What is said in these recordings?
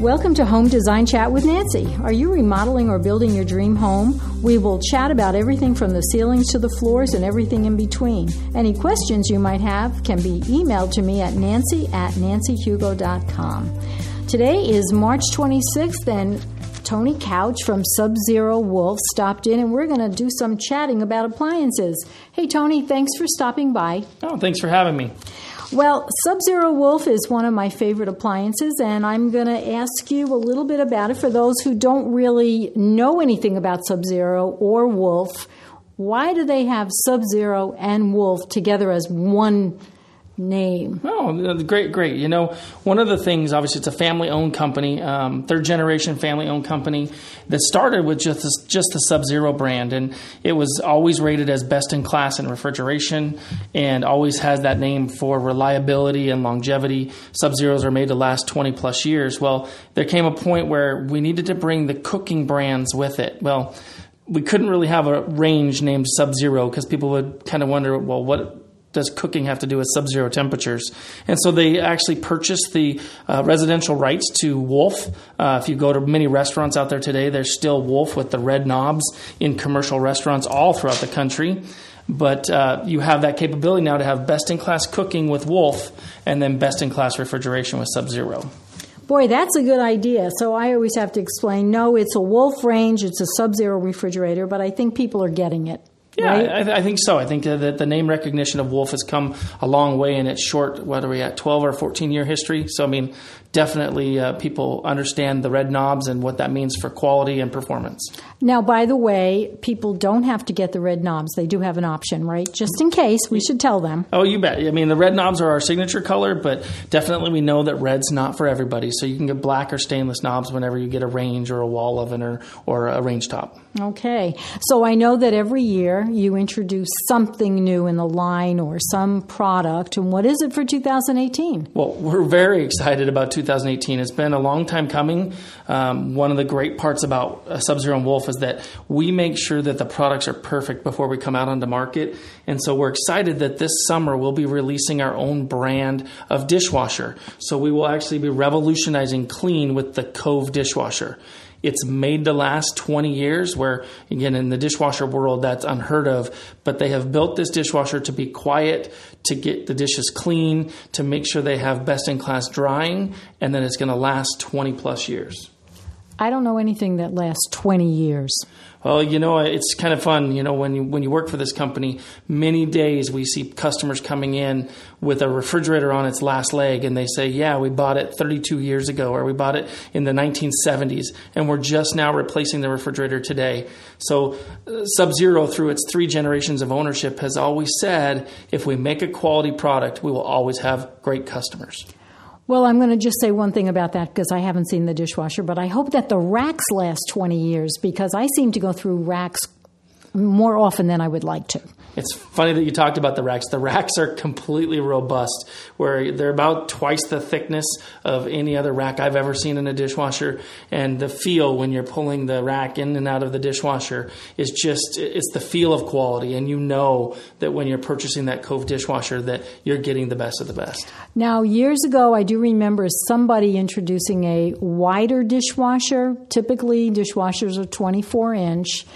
Welcome to Home Design Chat with Nancy. Are you remodeling or building your dream home? We will chat about everything from the ceilings to the floors and everything in between. Any questions you might have can be emailed to me at nancy at nancyhugo.com. Today is March 26th, and Tony Couch from Sub Zero Wolf stopped in, and we're going to do some chatting about appliances. Hey, Tony, thanks for stopping by. Oh, thanks for having me. Well, Sub Zero Wolf is one of my favorite appliances, and I'm going to ask you a little bit about it for those who don't really know anything about Sub Zero or Wolf. Why do they have Sub Zero and Wolf together as one name. Oh, great, great. You know, one of the things, obviously, it's a family owned company, um, third generation family owned company that started with just just the Sub Zero brand. And it was always rated as best in class in refrigeration and always has that name for reliability and longevity. Sub Zeros are made to last 20 plus years. Well, there came a point where we needed to bring the cooking brands with it. Well, we couldn't really have a range named Sub Zero because people would kind of wonder, well, what does cooking have to do with sub-zero temperatures? And so they actually purchased the uh, residential rights to Wolf. Uh, if you go to many restaurants out there today, there's still Wolf with the red knobs in commercial restaurants all throughout the country. But uh, you have that capability now to have best-in-class cooking with Wolf, and then best-in-class refrigeration with Sub-Zero. Boy, that's a good idea. So I always have to explain no, it's a Wolf range, it's a Sub Zero refrigerator, but I think people are getting it. Yeah, right? I, I, think so. I think that the name recognition of Wolf has come a long way in its short, what are we at, 12 or 14 year history. So, I mean, definitely uh, people understand the red knobs and what that means for quality and performance. Now, by the way, people don't have to get the red knobs. They do have an option, right? Just in case, we should tell them. Oh, you bet. I mean, the red knobs are our signature color, but definitely we know that red's not for everybody. So you can get black or stainless knobs whenever you get a range or a wall oven or, or a range top. Okay. So I know that every year you introduce something new in the line or some product. And what is it for 2018? Well, we're very excited about 2018. It's been a long time coming. Um, one of the great parts about uh, Sub Zero and Wolf is that we make sure that the products are perfect before we come out onto market. And so we're excited that this summer we'll be releasing our own brand of dishwasher. So we will actually be revolutionizing clean with the Cove dishwasher. It's made to last 20 years, where, again, in the dishwasher world, that's unheard of. But they have built this dishwasher to be quiet, to get the dishes clean, to make sure they have best in class drying, and then it's going to last 20 plus years. I don't know anything that lasts 20 years. Well, you know, it's kind of fun. You know, when you when you work for this company, many days we see customers coming in with a refrigerator on its last leg, and they say, "Yeah, we bought it 32 years ago, or we bought it in the 1970s, and we're just now replacing the refrigerator today." So, uh, Sub Zero, through its three generations of ownership, has always said, "If we make a quality product, we will always have great customers." Well, I'm going to just say one thing about that because I haven't seen the dishwasher, but I hope that the racks last 20 years because I seem to go through racks more often than I would like to. It's funny that you talked about the racks. The racks are completely robust, where they're about twice the thickness of any other rack I've ever seen in a dishwasher. And the feel when you're pulling the rack in and out of the dishwasher is just, it's the feel of quality. And you know that when you're purchasing that Cove dishwasher that you're getting the best of the best. Now, years ago, I do remember somebody introducing a wider dishwasher. Typically, dishwashers are 24 inch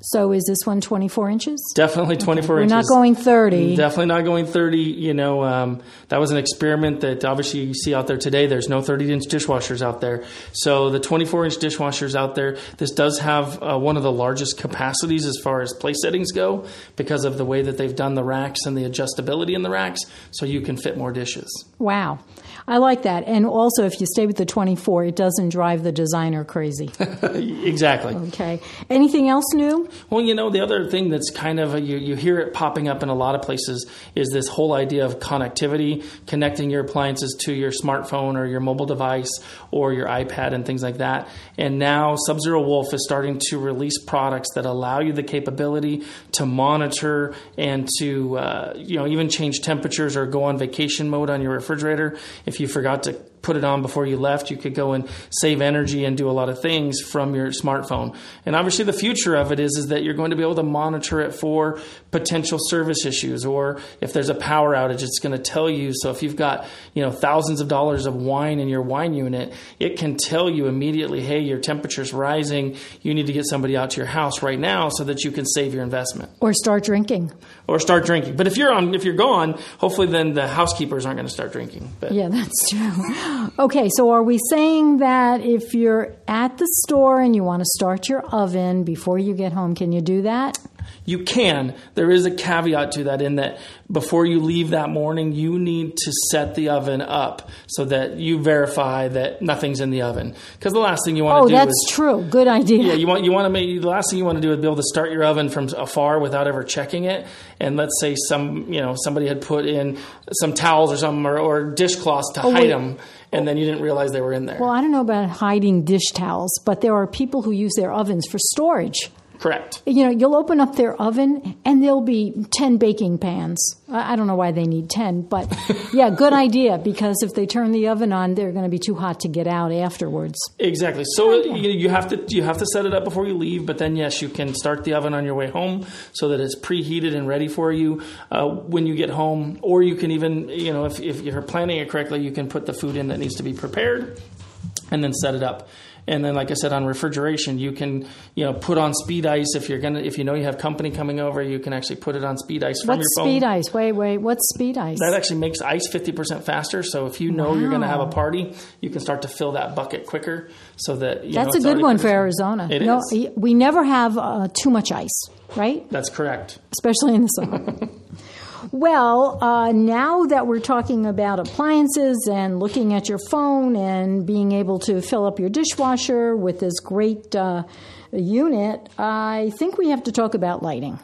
so is this one 24 inches? Definitely 24 okay. inches. We're not going 30. Definitely not going 30. You know, um, that was an experiment that obviously you see out there today. There's no 30 inch dishwashers out there. So the 24 inch dishwashers out there, this does have uh, one of the largest capacities as far as place settings go because of the way that they've done the racks and the adjustability in the racks so you can fit more dishes. Wow. I like that. And also, if you stay with the 24, it doesn't drive the designer crazy. exactly. Okay. Anything else new? Well, you know, the other thing that's kind of, a, you, you hear it popping up in a lot of places is this whole idea of connectivity, connecting your appliances to your smartphone or your mobile device or your iPad and things like that. And now Sub Zero Wolf is starting to release products that allow you the capability to monitor and to, uh, you know, even change temperatures or go on vacation mode on your refrigerator. If you forgot to put it on before you left. You could go and save energy and do a lot of things from your smartphone. And obviously, the future of it is is that you're going to be able to monitor it for potential service issues, or if there's a power outage, it's going to tell you. So if you've got you know thousands of dollars of wine in your wine unit, it can tell you immediately, hey, your temperature's rising. You need to get somebody out to your house right now so that you can save your investment, or start drinking, or start drinking. But if you're on, if you're gone, hopefully then the housekeepers aren't going to start drinking. But. Yeah, that's true. Okay, so are we saying that if you're at the store and you want to start your oven before you get home, can you do that? You can. There is a caveat to that in that before you leave that morning, you need to set the oven up so that you verify that nothing's in the oven. Because the last thing you want to oh, do that's is, true. Good idea. Yeah, you want you want to make the last thing you want to do is be able to start your oven from afar without ever checking it. And let's say some you know somebody had put in some towels or something or, or dishcloths to oh, hide wait. them and then you didn't realize they were in there. Well, I don't know about hiding dish towels, but there are people who use their ovens for storage. Correct. You know, you'll open up their oven and there'll be 10 baking pans. I don't know why they need 10, but yeah, good idea because if they turn the oven on, they're going to be too hot to get out afterwards. Exactly. So you, you have to you have to set it up before you leave, but then yes, you can start the oven on your way home so that it's preheated and ready for you uh, when you get home or you can even, you know, if if you're planning it correctly, you can put the food in that needs to be prepared and then set it up. And then, like I said, on refrigeration, you can you know put on speed ice if you're gonna if you know you have company coming over, you can actually put it on speed ice from what's your phone. speed ice? Wait, wait, what's speed ice? That actually makes ice fifty percent faster. So if you know wow. you're going to have a party, you can start to fill that bucket quicker. So that that's know, a good one for Arizona. It no, is. we never have uh, too much ice, right? That's correct. Especially in the summer. Well, uh, now that we're talking about appliances and looking at your phone and being able to fill up your dishwasher with this great uh, unit, I think we have to talk about lighting.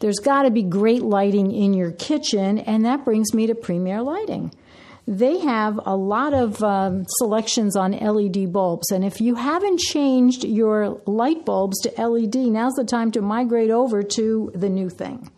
There's got to be great lighting in your kitchen, and that brings me to Premier Lighting. They have a lot of um, selections on LED bulbs, and if you haven't changed your light bulbs to LED, now's the time to migrate over to the new thing.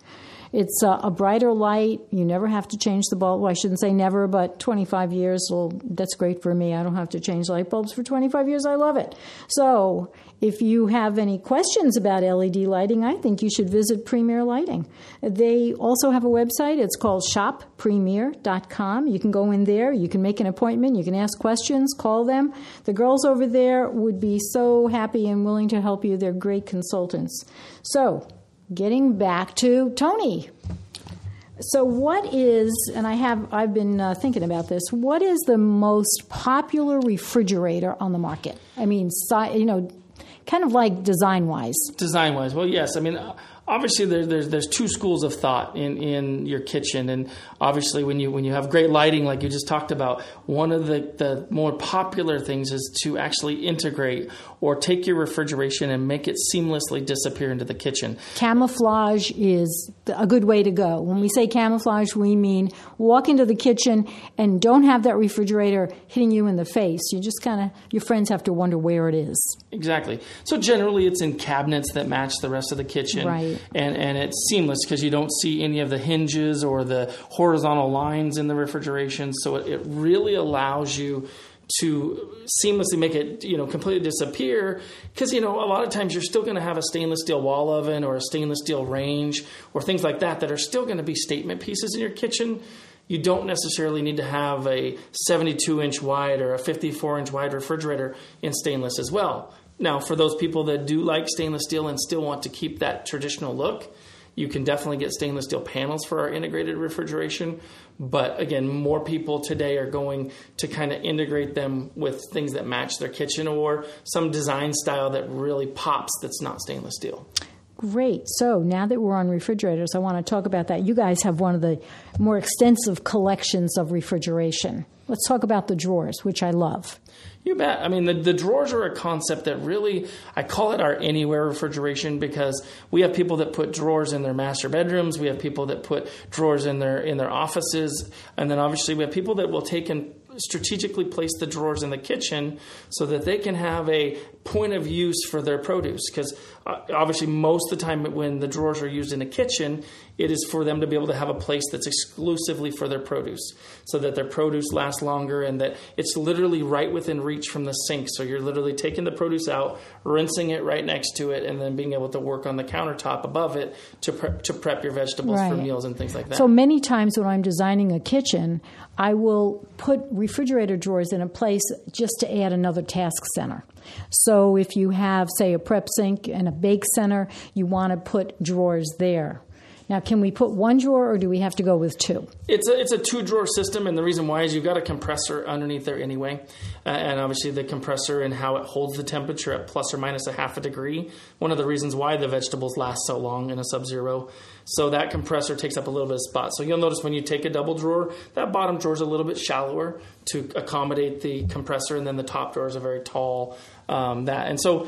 It's uh, a brighter light. You never have to change the bulb. Well, I shouldn't say never, but 25 years, well, that's great for me. I don't have to change light bulbs for 25 years. I love it. So, if you have any questions about LED lighting, I think you should visit Premier Lighting. They also have a website. It's called shoppremier.com. You can go in there, you can make an appointment, you can ask questions, call them. The girls over there would be so happy and willing to help you. They're great consultants. So, getting back to Tony. So, what is, and I have, I've been uh, thinking about this. What is the most popular refrigerator on the market? I mean, si- you know, kind of like design wise. Design wise, well, yes. I mean, obviously there, there's there's two schools of thought in, in your kitchen, and obviously when you when you have great lighting, like you just talked about, one of the, the more popular things is to actually integrate or take your refrigeration and make it seamlessly disappear into the kitchen. Camouflage is a good way to go. When we say camouflage, we mean walk into the kitchen and don't have that refrigerator hitting you in the face. You just kind of your friends have to wonder where it is. Exactly. So generally, it's in cabinets that match the rest of the kitchen. Right and, and it's seamless because you don't see any of the hinges or the horizontal lines in the refrigeration. So it, it really allows you to seamlessly make it you know completely disappear because you know a lot of times you're still going to have a stainless steel wall oven or a stainless steel range or things like that that are still going to be statement pieces in your kitchen you don't necessarily need to have a 72 inch wide or a 54 inch wide refrigerator in stainless as well now, for those people that do like stainless steel and still want to keep that traditional look, you can definitely get stainless steel panels for our integrated refrigeration. But again, more people today are going to kind of integrate them with things that match their kitchen or some design style that really pops that's not stainless steel. Great. So now that we're on refrigerators, I want to talk about that. You guys have one of the more extensive collections of refrigeration. Let's talk about the drawers, which I love. You bet. I mean, the, the drawers are a concept that really, I call it our anywhere refrigeration because we have people that put drawers in their master bedrooms. We have people that put drawers in their in their offices, and then obviously we have people that will take and strategically place the drawers in the kitchen so that they can have a point of use for their produce. Because uh, obviously, most of the time when the drawers are used in a kitchen, it is for them to be able to have a place that's exclusively for their produce so that their produce lasts longer and that it's literally right within reach from the sink. So you're literally taking the produce out, rinsing it right next to it, and then being able to work on the countertop above it to prep, to prep your vegetables right. for meals and things like that. So many times when I'm designing a kitchen, I will put refrigerator drawers in a place just to add another task center. So if you have, say, a prep sink and a bake center, you want to put drawers there. Now, can we put one drawer or do we have to go with two? It's a, it's a two drawer system, and the reason why is you've got a compressor underneath there anyway. Uh, and obviously, the compressor and how it holds the temperature at plus or minus a half a degree. One of the reasons why the vegetables last so long in a sub zero. So that compressor takes up a little bit of spot. So you'll notice when you take a double drawer, that bottom drawer is a little bit shallower to accommodate the compressor, and then the top drawer is a very tall. Um, that and so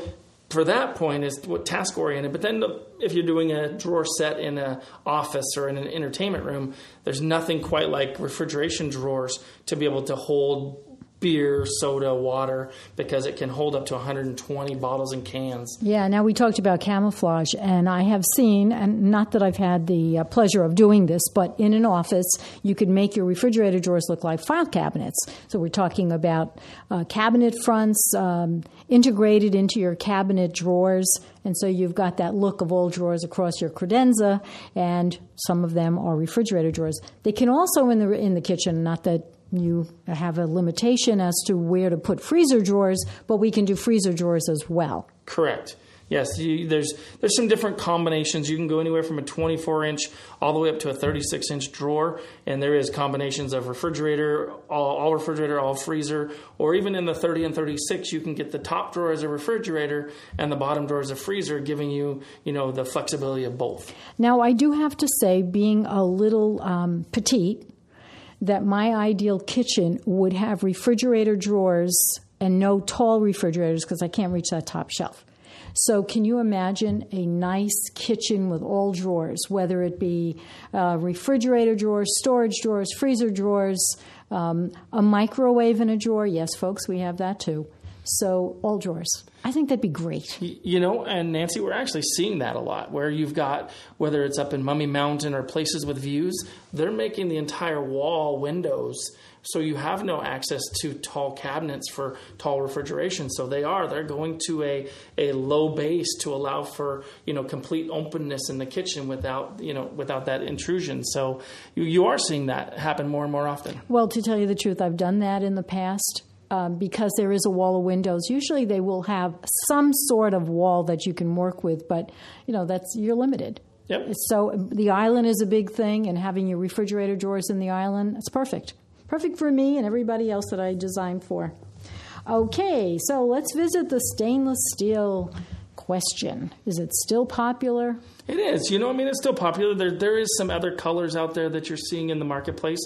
for that point is task oriented. But then the, if you're doing a drawer set in an office or in an entertainment room, there's nothing quite like refrigeration drawers to be able to hold beer, soda, water, because it can hold up to 120 bottles and cans. Yeah, now we talked about camouflage, and I have seen, and not that I've had the uh, pleasure of doing this, but in an office, you could make your refrigerator drawers look like file cabinets. So we're talking about uh, cabinet fronts um, integrated into your cabinet drawers. And so you've got that look of old drawers across your credenza, and some of them are refrigerator drawers. They can also in the in the kitchen, not that you have a limitation as to where to put freezer drawers, but we can do freezer drawers as well. Correct. Yes, you, there's there's some different combinations. You can go anywhere from a 24 inch all the way up to a 36 inch drawer, and there is combinations of refrigerator, all, all refrigerator, all freezer, or even in the 30 and 36, you can get the top drawer as a refrigerator and the bottom drawer as a freezer, giving you you know the flexibility of both. Now, I do have to say, being a little um, petite, that my ideal kitchen would have refrigerator drawers and no tall refrigerators because I can't reach that top shelf. So, can you imagine a nice kitchen with all drawers, whether it be uh, refrigerator drawers, storage drawers, freezer drawers, um, a microwave in a drawer? Yes, folks, we have that too. So, all drawers. I think that'd be great. You know, and Nancy, we're actually seeing that a lot where you've got, whether it's up in Mummy Mountain or places with views, they're making the entire wall windows so you have no access to tall cabinets for tall refrigeration. So they are, they're going to a, a low base to allow for, you know, complete openness in the kitchen without, you know, without that intrusion. So you, you are seeing that happen more and more often. Well, to tell you the truth, I've done that in the past um, because there is a wall of windows. Usually, they will have some sort of wall that you can work with, but you know that's you're limited. Yep. So the island is a big thing, and having your refrigerator drawers in the island, it's perfect. Perfect for me and everybody else that I design for. Okay, so let's visit the stainless steel question. Is it still popular? It is. You know, I mean, it's still popular. There, there is some other colors out there that you're seeing in the marketplace.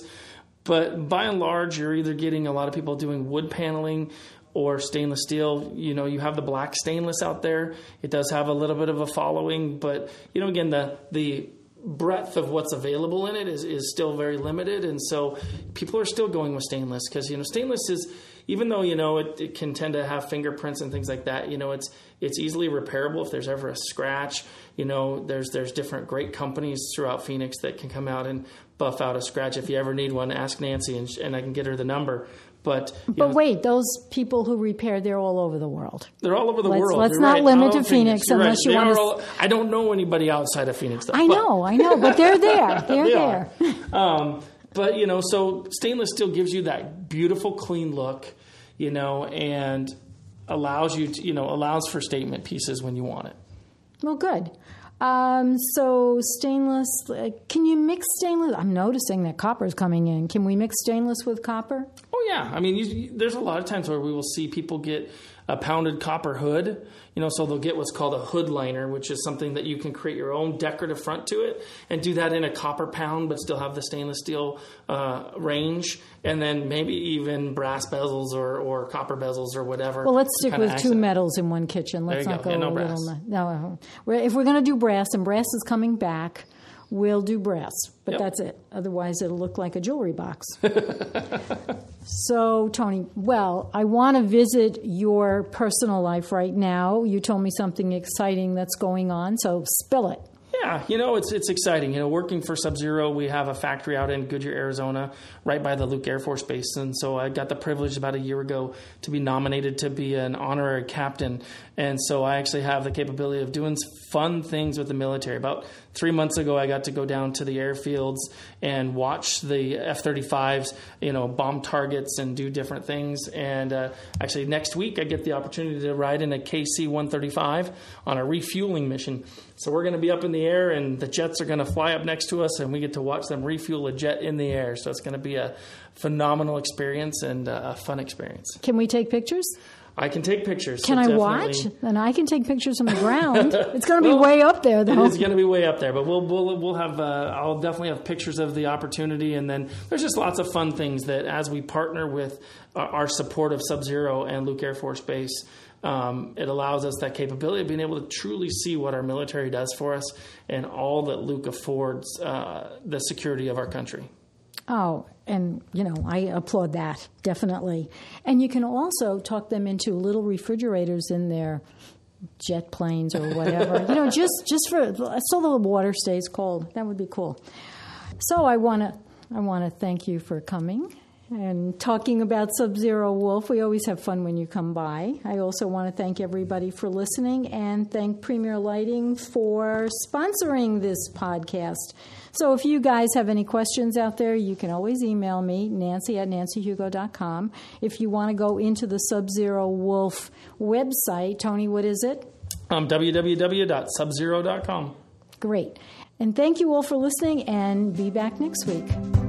But by and large, you're either getting a lot of people doing wood paneling or stainless steel. You know, you have the black stainless out there. It does have a little bit of a following, but you know, again, the the breadth of what's available in it is, is still very limited and so people are still going with stainless because you know stainless is even though you know it, it, can tend to have fingerprints and things like that you know it's it's easily repairable if there's ever a scratch you know there's there's different great companies throughout phoenix that can come out and buff out a scratch if you ever need one ask nancy and, and i can get her the number but but know, wait, those people who repair, they're all over the world. They're all over the let's, world. Let's You're not right. limit to Phoenix, Phoenix. unless right. you want to. All, I don't know anybody outside of Phoenix. Though, I know, I know, but they're there. They're they there. Um, but you know, so stainless steel gives you that beautiful, clean look, you know, and allows you to, you know, allows for statement pieces when you want it. Well, good. Um, so stainless, uh, can you mix stainless? I'm noticing that copper is coming in. Can we mix stainless with copper? Yeah, I mean, you, there's a lot of times where we will see people get a pounded copper hood. You know, so they'll get what's called a hood liner, which is something that you can create your own decorative front to it, and do that in a copper pound, but still have the stainless steel uh, range, and then maybe even brass bezels or, or copper bezels or whatever. Well, let's stick with two metals in one kitchen. Let's not go, go yeah, no a brass. little. No, if we're going to do brass, and brass is coming back we'll do brass, but Yep. that's it. Otherwise, it'll look like a jewelry box. so, Tony, well, I want to visit your personal life right now. You told me something exciting that's going on, so spill it. Yeah, you know, it's it's exciting. You know, working for Sub Zero, we have a factory out in Goodyear, Arizona, right by the Luke Air Force Base, and so I got the privilege about a year ago to be nominated to be an honorary captain, and so I actually have the capability of doing fun things with the military. About three months ago, I got to go down to the airfields and watch the F 35s, you know, bomb targets and do different things. And uh, actually, next week, I get the opportunity to ride in a KC 135 on a refueling mission. So we're going to be up in the air, and the jets are going to fly up next to us, and we get to watch them refuel a jet in the air. So it's going to be a phenomenal experience and uh, a fun experience. Can we take pictures? I can take pictures. Can I watch? And I can take pictures from the ground. it's going to be well, way up there, though. It's going to be way up there, but we'll we'll we'll have. Uh, I'll definitely have pictures of the opportunity, and then there's just lots of fun things that as we partner with our support of Sub Zero and Luke Air Force Base. Um, it allows us that capability of being able to truly see what our military does for us and all that Luke affords uh, the security of our country. Oh, and you know, I applaud that definitely. And you can also talk them into little refrigerators in their jet planes or whatever. you know, just just for so the water stays cold. That would be cool. So I want to I want to thank you for coming and talking about Sub Zero Wolf. We always have fun when you come by. I also want to thank everybody for listening and thank Premier Lighting for sponsoring this podcast. So if you guys have any questions out there, you can always email me, nancy at nancyhugo.com. If you want to go into the Sub Zero Wolf website, Tony, what is it? Um, www.subzero.com. Great. And thank you all for listening, and be back next week.